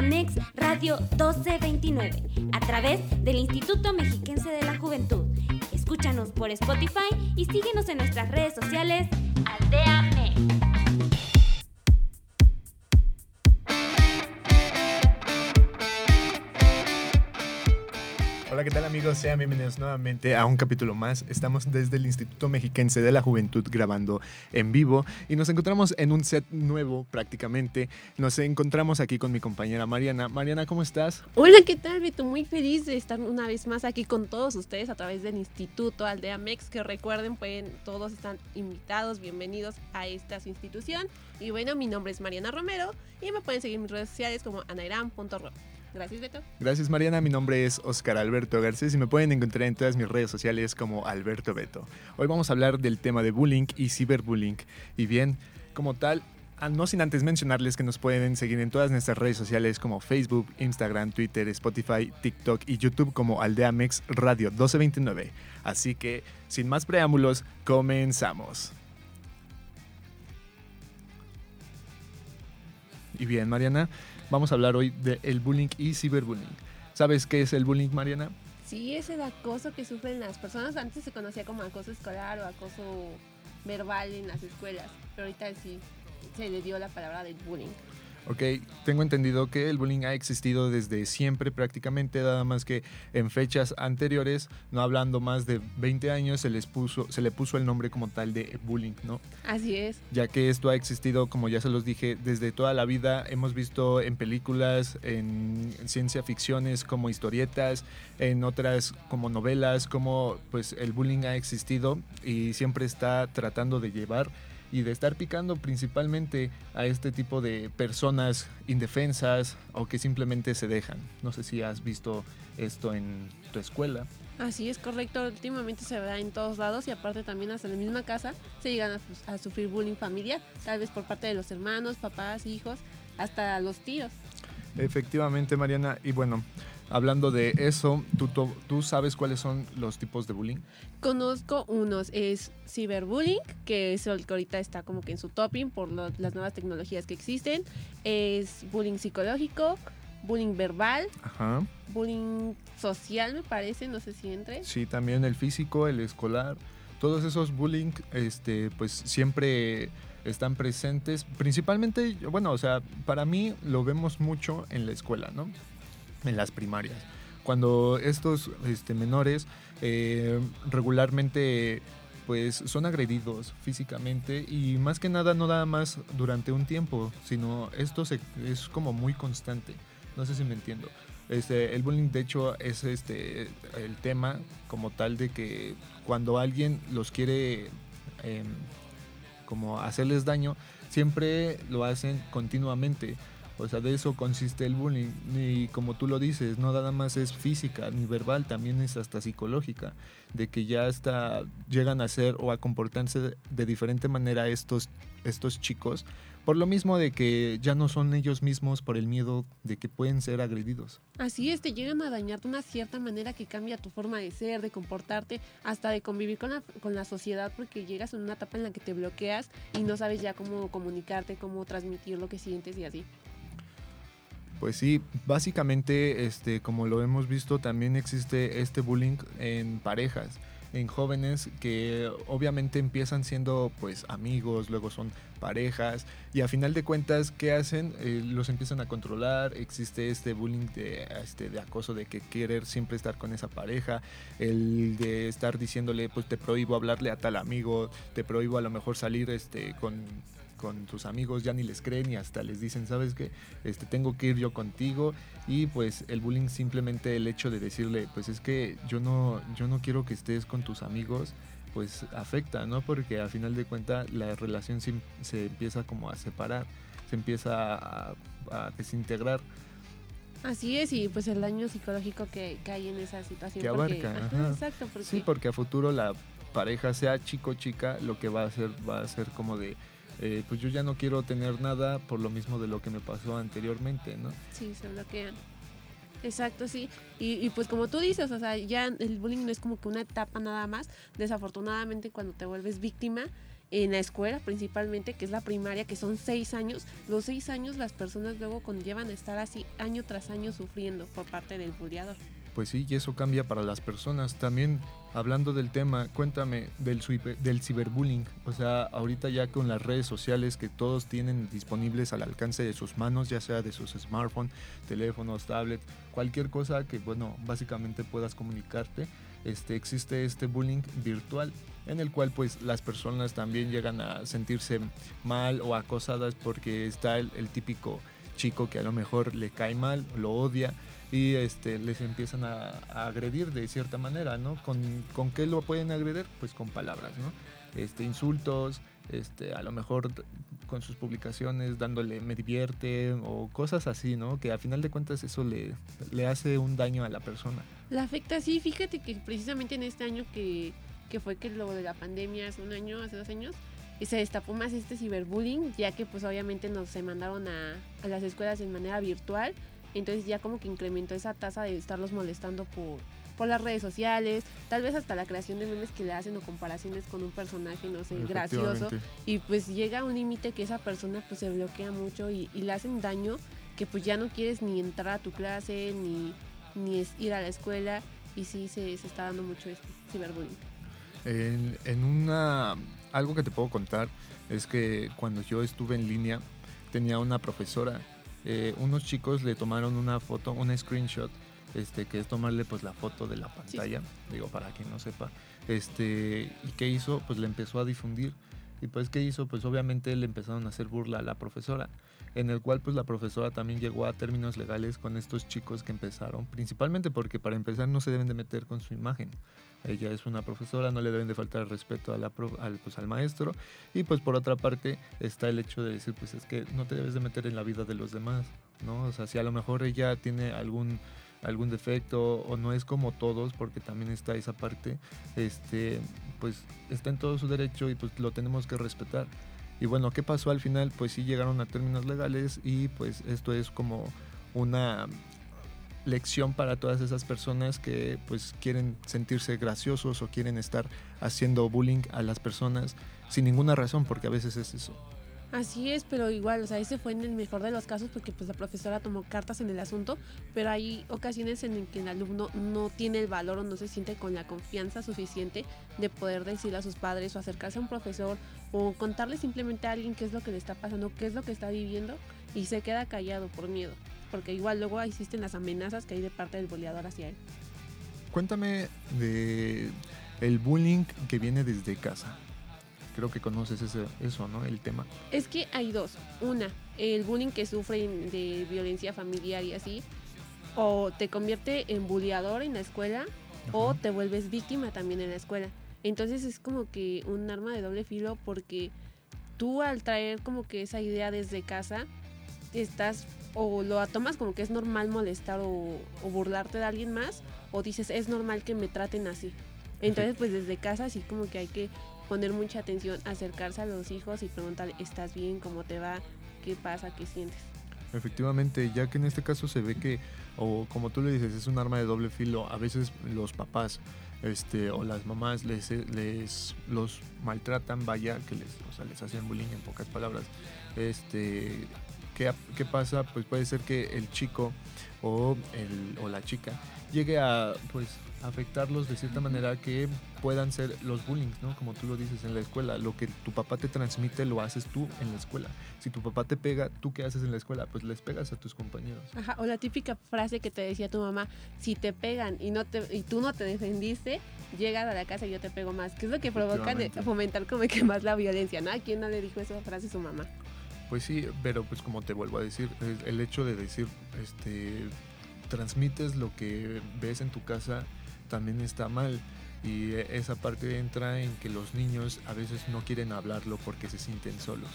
Aldeamex Radio 1229 a través del Instituto Mexiquense de la Juventud. Escúchanos por Spotify y síguenos en nuestras redes sociales Aldeamex. Hola, ¿qué tal amigos? Sean bienvenidos nuevamente a un capítulo más. Estamos desde el Instituto Mexiquense de la Juventud grabando en vivo y nos encontramos en un set nuevo prácticamente. Nos encontramos aquí con mi compañera Mariana. Mariana, ¿cómo estás? Hola, ¿qué tal, Beto? Muy feliz de estar una vez más aquí con todos ustedes a través del Instituto Aldea Mex, que recuerden, pueden, todos están invitados, bienvenidos a esta institución. Y bueno, mi nombre es Mariana Romero y me pueden seguir en mis redes sociales como anairam.ro. Gracias, Beto. Gracias, Mariana. Mi nombre es Oscar Alberto Garcés y me pueden encontrar en todas mis redes sociales como Alberto Beto. Hoy vamos a hablar del tema de bullying y ciberbullying. Y bien, como tal, ah, no sin antes mencionarles que nos pueden seguir en todas nuestras redes sociales como Facebook, Instagram, Twitter, Spotify, TikTok y YouTube como Aldeamex Radio 1229. Así que, sin más preámbulos, comenzamos. Y bien, Mariana, Vamos a hablar hoy del bullying y ciberbullying. ¿Sabes qué es el bullying, Mariana? Sí, es el acoso que sufren las personas. Antes se conocía como acoso escolar o acoso verbal en las escuelas, pero ahorita sí se le dio la palabra del bullying. Ok, tengo entendido que el bullying ha existido desde siempre prácticamente, nada más que en fechas anteriores, no hablando más de 20 años, se les puso, se le puso el nombre como tal de bullying, ¿no? Así es. Ya que esto ha existido, como ya se los dije, desde toda la vida. Hemos visto en películas, en ciencia ficciones, como historietas, en otras como novelas, como pues el bullying ha existido y siempre está tratando de llevar y de estar picando principalmente a este tipo de personas indefensas o que simplemente se dejan. No sé si has visto esto en tu escuela. Así es correcto, últimamente se ve en todos lados y aparte también hasta en la misma casa se llegan a, a sufrir bullying familiar, tal vez por parte de los hermanos, papás, hijos, hasta los tíos. Efectivamente, Mariana, y bueno, Hablando de eso, ¿tú, ¿tú sabes cuáles son los tipos de bullying? Conozco unos, es ciberbullying, que es el que ahorita está como que en su topping por las nuevas tecnologías que existen. Es bullying psicológico, bullying verbal, bullying social me parece, no sé si entre. Sí, también el físico, el escolar, todos esos bullying, este, pues siempre están presentes, principalmente, bueno, o sea, para mí lo vemos mucho en la escuela, ¿no? En las primarias. Cuando estos este, menores eh, regularmente pues son agredidos físicamente y más que nada no nada más durante un tiempo, sino esto es como muy constante. No sé si me entiendo. Este, el bullying de hecho es este el tema como tal de que cuando alguien los quiere em, como hacerles daño, siempre lo hacen continuamente. O sea, de eso consiste el bullying. Y como tú lo dices, no nada más es física ni verbal, también es hasta psicológica. De que ya hasta llegan a ser o a comportarse de diferente manera estos, estos chicos. Por lo mismo de que ya no son ellos mismos por el miedo de que pueden ser agredidos. Así es, te llegan a dañar de una cierta manera que cambia tu forma de ser, de comportarte, hasta de convivir con la, con la sociedad, porque llegas en una etapa en la que te bloqueas y no sabes ya cómo comunicarte, cómo transmitir lo que sientes y así. Pues sí, básicamente, este, como lo hemos visto, también existe este bullying en parejas, en jóvenes que obviamente empiezan siendo pues amigos, luego son parejas y a final de cuentas, ¿qué hacen? Eh, los empiezan a controlar, existe este bullying de, este, de acoso de que querer siempre estar con esa pareja, el de estar diciéndole pues te prohíbo hablarle a tal amigo, te prohíbo a lo mejor salir este, con con tus amigos ya ni les creen y hasta les dicen, ¿sabes qué? Este, tengo que ir yo contigo y pues el bullying simplemente el hecho de decirle, pues es que yo no, yo no quiero que estés con tus amigos, pues afecta, ¿no? Porque al final de cuentas la relación se, empieza como a separar, se empieza a, desintegrar. Así es, y pues el daño psicológico que, hay en esa situación. Que abarca. exacto. Sí, porque a futuro la pareja, sea chico o chica, lo que va a hacer va a ser como de eh, pues yo ya no quiero tener nada por lo mismo de lo que me pasó anteriormente, ¿no? Sí, se bloquean. Exacto, sí. Y, pues como tú dices, o sea, ya el bullying no es como que una etapa nada más. Desafortunadamente cuando te vuelves víctima en la escuela principalmente, que es la primaria, que son seis años, los seis años las personas luego conllevan a estar así año tras año sufriendo por parte del bulleador. Pues sí, y eso cambia para las personas. También, hablando del tema, cuéntame del, del ciberbullying. O sea, ahorita ya con las redes sociales que todos tienen disponibles al alcance de sus manos, ya sea de sus smartphones, teléfonos, tablets, cualquier cosa que, bueno, básicamente puedas comunicarte, este, existe este bullying virtual en el cual pues las personas también llegan a sentirse mal o acosadas porque está el, típico chico que a lo mejor le cae mal, lo odia y este, les empiezan a, agredir de cierta manera, ¿no? ¿Con, ¿Con qué lo pueden agredir? Pues con palabras, ¿no? Este, insultos, este, a lo mejor con sus publicaciones dándole me divierte o cosas así, ¿no? Que a final de cuentas eso le, le hace un daño a la persona. La afecta, sí, fíjate que precisamente en este año que que fue que luego de la pandemia hace un año, hace dos años, y se destapó más este ciberbullying, ya que pues obviamente nos se mandaron a, a las escuelas de manera virtual, entonces ya como que incrementó esa tasa de estarlos molestando por, por las redes sociales, tal vez hasta la creación de memes que le hacen o comparaciones con un personaje, no sé, gracioso, y pues llega a un límite que esa persona pues se bloquea mucho y, y, le hacen daño que pues ya no quieres ni entrar a tu clase, ni, ni ir a la escuela, y sí se, se está dando mucho este ciberbullying. En, una algo que te puedo contar es que cuando yo estuve en línea tenía una profesora, eh, unos chicos le tomaron una foto, un screenshot, este, que es tomarle pues la foto de la pantalla, digo para quien no sepa, este, y qué hizo, pues le empezó a difundir y pues qué hizo, pues obviamente le empezaron a hacer burla a la profesora en el cual pues la profesora también llegó a términos legales con estos chicos que empezaron, principalmente porque para empezar no se deben de meter con su imagen. Ella es una profesora, no le deben de faltar respeto a la, al, pues, al maestro. Y pues por otra parte está el hecho de decir, pues es que no te debes de meter en la vida de los demás, ¿no? O sea, si a lo mejor ella tiene algún algún defecto o no es como todos porque también está esa parte este pues está en todo su derecho y pues lo tenemos que respetar y bueno, ¿qué pasó al final? Pues sí llegaron a términos legales y pues esto es como una lección para todas esas personas que pues quieren sentirse graciosos o quieren estar haciendo bullying a las personas sin ninguna razón, porque a veces es eso. Así es, pero igual, o sea, ese fue en el mejor de los casos porque pues la profesora tomó cartas en el asunto, pero hay ocasiones en que el alumno no tiene el valor o no se siente con la confianza suficiente de poder decirle a sus padres o acercarse a un profesor o contarle simplemente a alguien qué es lo que le está pasando, qué es lo que está viviendo y se queda callado por miedo, porque igual luego existen las amenazas que hay de parte del boleador hacia él. Cuéntame de el bullying que viene desde casa creo que conoces eso, ¿no? El tema. Es que hay dos. Una, el bullying que sufren de violencia familiar y así, o te convierte en bulliador en la escuela, o te vuelves víctima también en la escuela. Entonces es como que un arma de doble filo porque tú al traer como que esa idea desde casa, estás o lo tomas como que es normal molestar o, o burlarte de alguien más, o dices es normal que me traten así. Entonces, pues desde casa sí como que hay que poner mucha atención, acercarse a los hijos y preguntarle, ¿estás bien? ¿Cómo te va? ¿Qué pasa? ¿Qué sientes? Efectivamente, ya que en este caso se ve que, o como tú le dices, es un arma de doble filo, a veces los papás este, o las mamás les, les los maltratan, vaya, que les, o sea, les hacen bullying en pocas palabras. Este, ¿qué, ¿Qué pasa? Pues puede ser que el chico o, el, o la chica llegue a pues afectarlos de cierta manera que puedan ser los bullying, ¿no? Como tú lo dices en la escuela, lo que tu papá te transmite lo haces tú en la escuela. Si tu papá te pega, ¿tú qué haces en la escuela? Pues les pegas a tus compañeros. Ajá, o la típica frase que te decía tu mamá, si te pegan y no te y tú no te defendiste, llegas a la casa y yo te pego más, que es lo que provoca de fomentar como que más la violencia, ¿no? ¿A quién no le dijo esa frase a su mamá? Pues sí, pero pues como te vuelvo a decir, el hecho de decir, este, transmites lo que ves en tu casa también está mal. Y esa parte entra en que los niños a veces no quieren hablarlo porque se sienten solos.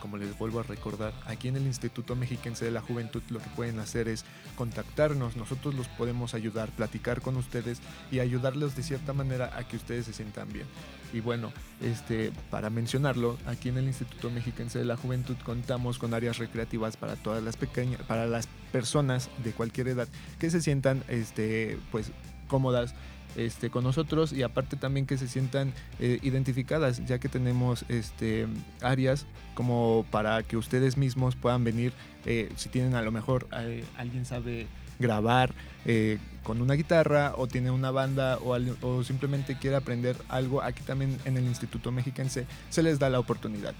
Como les vuelvo a recordar, aquí en el Instituto Mexiquense de la Juventud lo que pueden hacer es contactarnos, nosotros los podemos ayudar, platicar con ustedes y ayudarles de cierta manera a que ustedes se sientan bien. Y bueno, este, para mencionarlo, aquí en el Instituto Mexiquense de la Juventud contamos con áreas recreativas para todas las pequeñas, para las personas de cualquier edad que se sientan este, pues cómodas este, con nosotros y aparte también que se sientan eh, identificadas, ya que tenemos este, áreas como para que ustedes mismos puedan venir, eh, si tienen a lo mejor eh, alguien sabe grabar con una guitarra o tiene una banda o, o simplemente quiere aprender algo, aquí también en el Instituto Mexiquense se les da la oportunidad.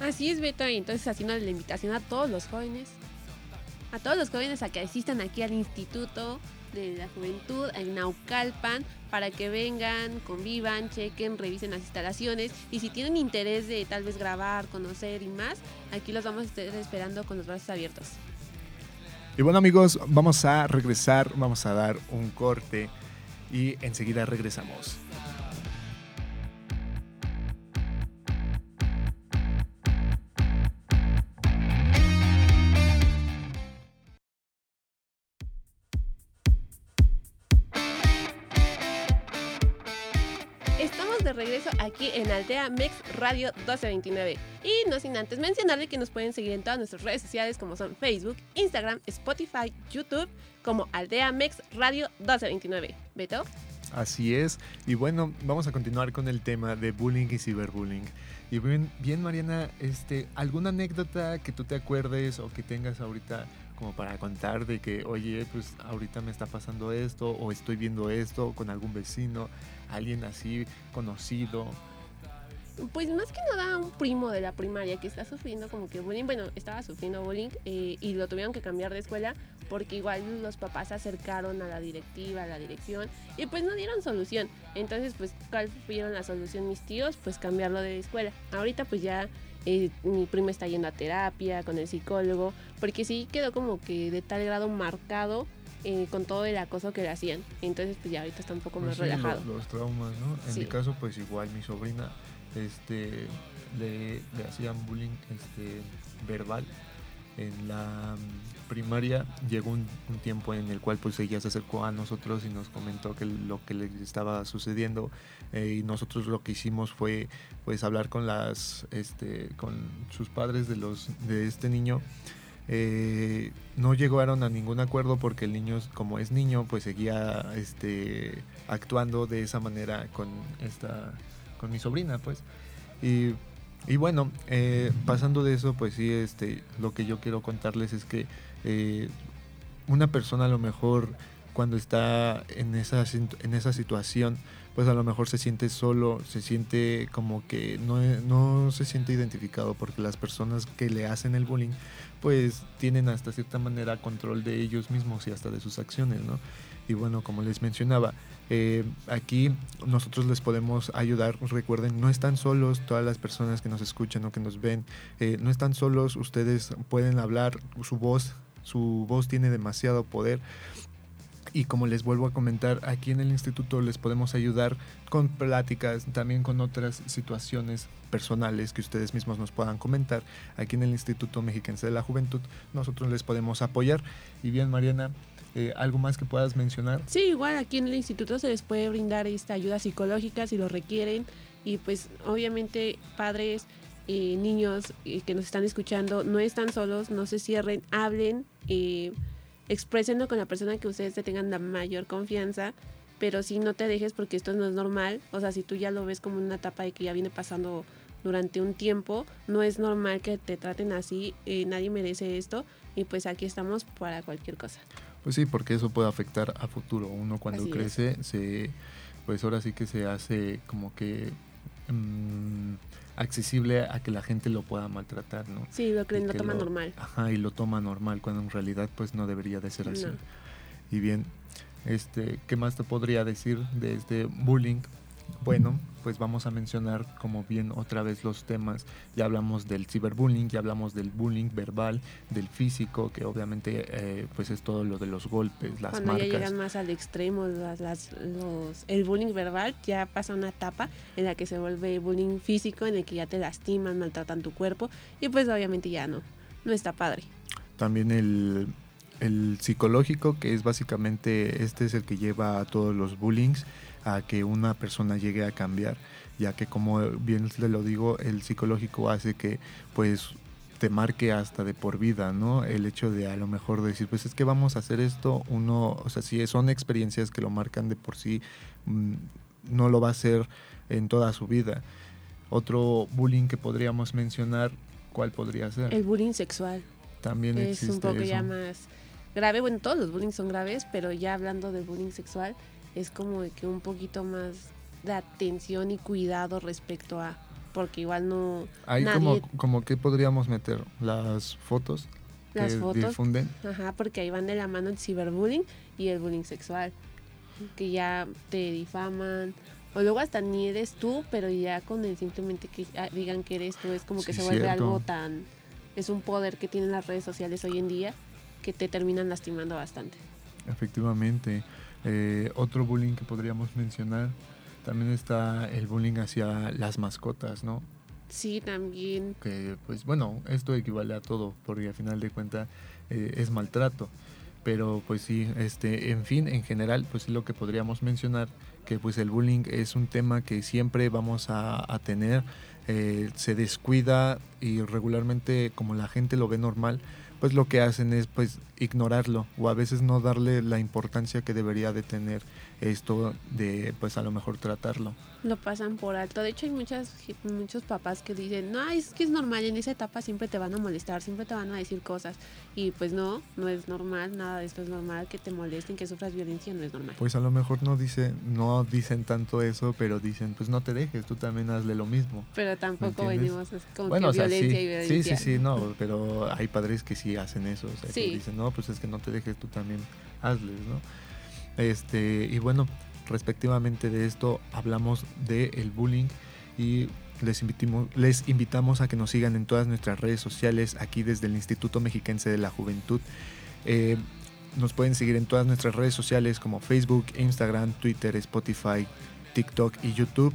Así es, Beto. Entonces, haciendo la invitación a todos los jóvenes, a todos los jóvenes a que asistan aquí al Instituto de la Juventud en Naucalpan para que vengan, convivan, chequen, revisen las instalaciones y si tienen interés de tal vez grabar, conocer y más, aquí los vamos a estar esperando con los brazos abiertos. Y bueno amigos, vamos a regresar, vamos a dar un corte y enseguida regresamos. Aldea Mex Radio 1229. Y no sin antes mencionarle que nos pueden seguir en todas nuestras redes sociales como son Facebook, Instagram, Spotify, YouTube, como Aldea Mex Radio 1229. ¿Beto? Así es. Y bueno, vamos a continuar con el tema de bullying y ciberbullying. Y bien, bien Mariana, este, ¿alguna anécdota que tú te acuerdes o que tengas ahorita como para contar de que, oye, pues ahorita me está pasando esto o estoy viendo esto con algún vecino? alguien así conocido? Pues más que nada un primo de la primaria que está sufriendo como que bullying, bueno, estaba sufriendo bullying eh, y lo tuvieron que cambiar de escuela porque igual los papás se acercaron a la directiva, a la dirección y pues no dieron solución. Entonces pues ¿cuál vieron la solución mis tíos? Pues cambiarlo de escuela. Ahorita pues ya eh, mi primo está yendo a terapia con el psicólogo porque sí quedó como que de tal grado marcado eh, con todo el acoso que le hacían. Entonces, pues ya ahorita está un poco pues más relajado. Los, traumas, ¿no? En mi caso, pues igual mi sobrina este, le, hacían bullying este, verbal. En la mm, primaria llegó un, tiempo en el cual pues ella se acercó a nosotros y nos comentó que lo que le estaba sucediendo eh, y nosotros lo que hicimos fue pues hablar con las este con sus padres de los de este niño eh, no llegaron a ningún acuerdo porque el niño, como es niño, pues seguía este, actuando de esa manera con, esta, con mi sobrina, pues. Y, y bueno, eh, pasando de eso, pues sí, este, lo que yo quiero contarles es que eh, una persona a lo mejor cuando está en esa, en esa situación, pues a lo mejor se siente solo, se siente como que no, no se siente identificado porque las personas que le hacen el bullying pues tienen hasta cierta manera control de ellos mismos y hasta de sus acciones, ¿no? Y bueno, como les mencionaba, eh, aquí nosotros les podemos ayudar. Recuerden, no están solos todas las personas que nos escuchan o que nos ven. Eh, no están solos, ustedes pueden hablar, su voz, su voz tiene demasiado poder y como les vuelvo a comentar, aquí en el instituto les podemos ayudar con pláticas, también con otras situaciones personales que ustedes mismos nos puedan comentar. Aquí en el Instituto Mexiquense de la Juventud nosotros les podemos apoyar. Y bien, Mariana, eh, ¿algo más que puedas mencionar? Sí, igual aquí en el instituto se les puede brindar esta ayuda psicológica si lo requieren. Y pues obviamente padres, y niños eh, que nos están escuchando, no están solos, no se cierren, hablen. Expresenlo con la persona que ustedes te tengan la mayor confianza, pero si no te dejes porque esto no es normal, o sea, si tú ya lo ves como una etapa de que ya viene pasando durante un tiempo, no es normal que te traten así, eh, nadie merece esto y pues aquí estamos para cualquier cosa. Pues sí, porque eso puede afectar a futuro. Uno cuando crece, se, pues ahora sí que se hace como que... Mm, accesible a que la gente lo pueda maltratar, ¿no? Sí, lo creen, lo toma normal. Ajá, y lo toma normal, cuando en realidad pues no debería de ser así. Y bien, este, ¿qué más te podría decir de este bullying? Bueno, pues vamos a mencionar como bien otra vez los temas. Ya hablamos del ciberbullying, ya hablamos del bullying verbal, del físico, que obviamente eh, pues es todo lo de los golpes, las Cuando marcas. ya llegan más al extremo, las, los, el bullying verbal ya pasa una etapa en la que se vuelve bullying físico, en el que ya te lastiman, maltratan tu cuerpo y pues obviamente ya no, no está padre. También el, el psicológico, que es básicamente, este es el que lleva a todos los bullings a que una persona llegue a cambiar, ya que como bien le lo digo, el psicológico hace que pues te marque hasta de por vida, ¿no? El hecho de a lo mejor decir, pues es que vamos a hacer esto, uno, o sea, si son experiencias que lo marcan de por sí, mm, no lo va a hacer en toda su vida. Otro bullying que podríamos mencionar, ¿cuál podría ser? El bullying sexual. También es existe un poco eso. ya más grave. Bueno, todos los bullying son graves, pero ya hablando del bullying sexual, es como de que un poquito más de atención y cuidado respecto a. Porque igual no. Ahí nadie- como, como que podríamos meter las fotos Las que fotos. difunden. Ajá, porque ahí van de la mano el ciberbullying y el bullying sexual. Que ya te difaman. O luego hasta ni eres tú, pero ya con el simplemente que ah, digan que eres tú, es como que Sí, se vuelve cierto. algo tan. Es un poder que tienen las redes sociales hoy en día que te terminan lastimando bastante. Efectivamente. Eh, otro bullying que podríamos mencionar, también está el bullying hacia las mascotas, ¿no? Sí, también. Que pues bueno, esto equivale a todo, porque al final de cuentas eh, es maltrato. Pero pues sí, este, en fin, en general, pues es lo que podríamos mencionar, que pues el bullying es un tema que siempre vamos a, a tener, eh, se descuida y regularmente como la gente lo ve normal, pues lo que hacen es pues ignorarlo o a veces no darle la importancia que debería de tener esto de pues a lo mejor tratarlo. Lo pasan por alto. De hecho, hay muchas, muchos papás que dicen, no, es que es normal, en esa etapa siempre te van a molestar, siempre te van a decir cosas. Y pues no, no es normal, nada de esto es normal, que te molesten, que sufras violencia, no es normal. Pues a lo mejor no dice, no dicen tanto eso, pero dicen, pues no te dejes, tú también hazle lo mismo. Pero tampoco venimos como bueno, que o sea, violencia sí, y violencia. sí, sí, sí, no, pero hay padres que sí hacen eso, o sea, que dicen, no, pues es que no te dejes, tú también hazles, ¿no? Este, y bueno, respectivamente de esto hablamos del el bullying y les invitamos, les invitamos a que nos sigan en todas nuestras redes sociales aquí desde el Instituto Mexiquense de la Juventud. Eh, nos pueden seguir en todas nuestras redes sociales como Facebook, Instagram, Twitter, Spotify, TikTok y YouTube.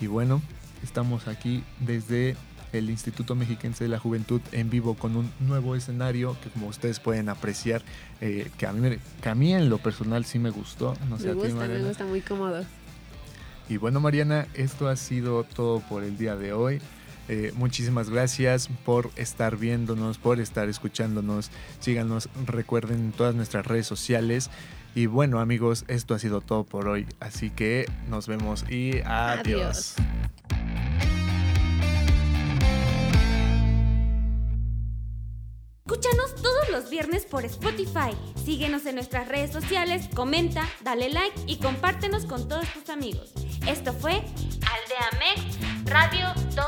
Y bueno, estamos aquí desde el Instituto Mexiquense de la Juventud en vivo con un nuevo escenario que como ustedes pueden apreciar, eh, que, a mí, me- que a mí en lo personal sí me gustó. No sé me a ti, gusta, me Mariana. gusta, muy cómodo. Y bueno, Mariana, esto ha sido todo por el día de hoy. Eh, muchísimas gracias por estar viéndonos, por estar escuchándonos. Síganos, recuerden en todas nuestras redes sociales. Y bueno, amigos, esto ha sido todo por hoy. Así que nos vemos y adiós. Adiós. Por Spotify. Síguenos en nuestras redes sociales, comenta, dale like y compártenos con todos tus amigos. Esto fue Aldea Mex Radio 2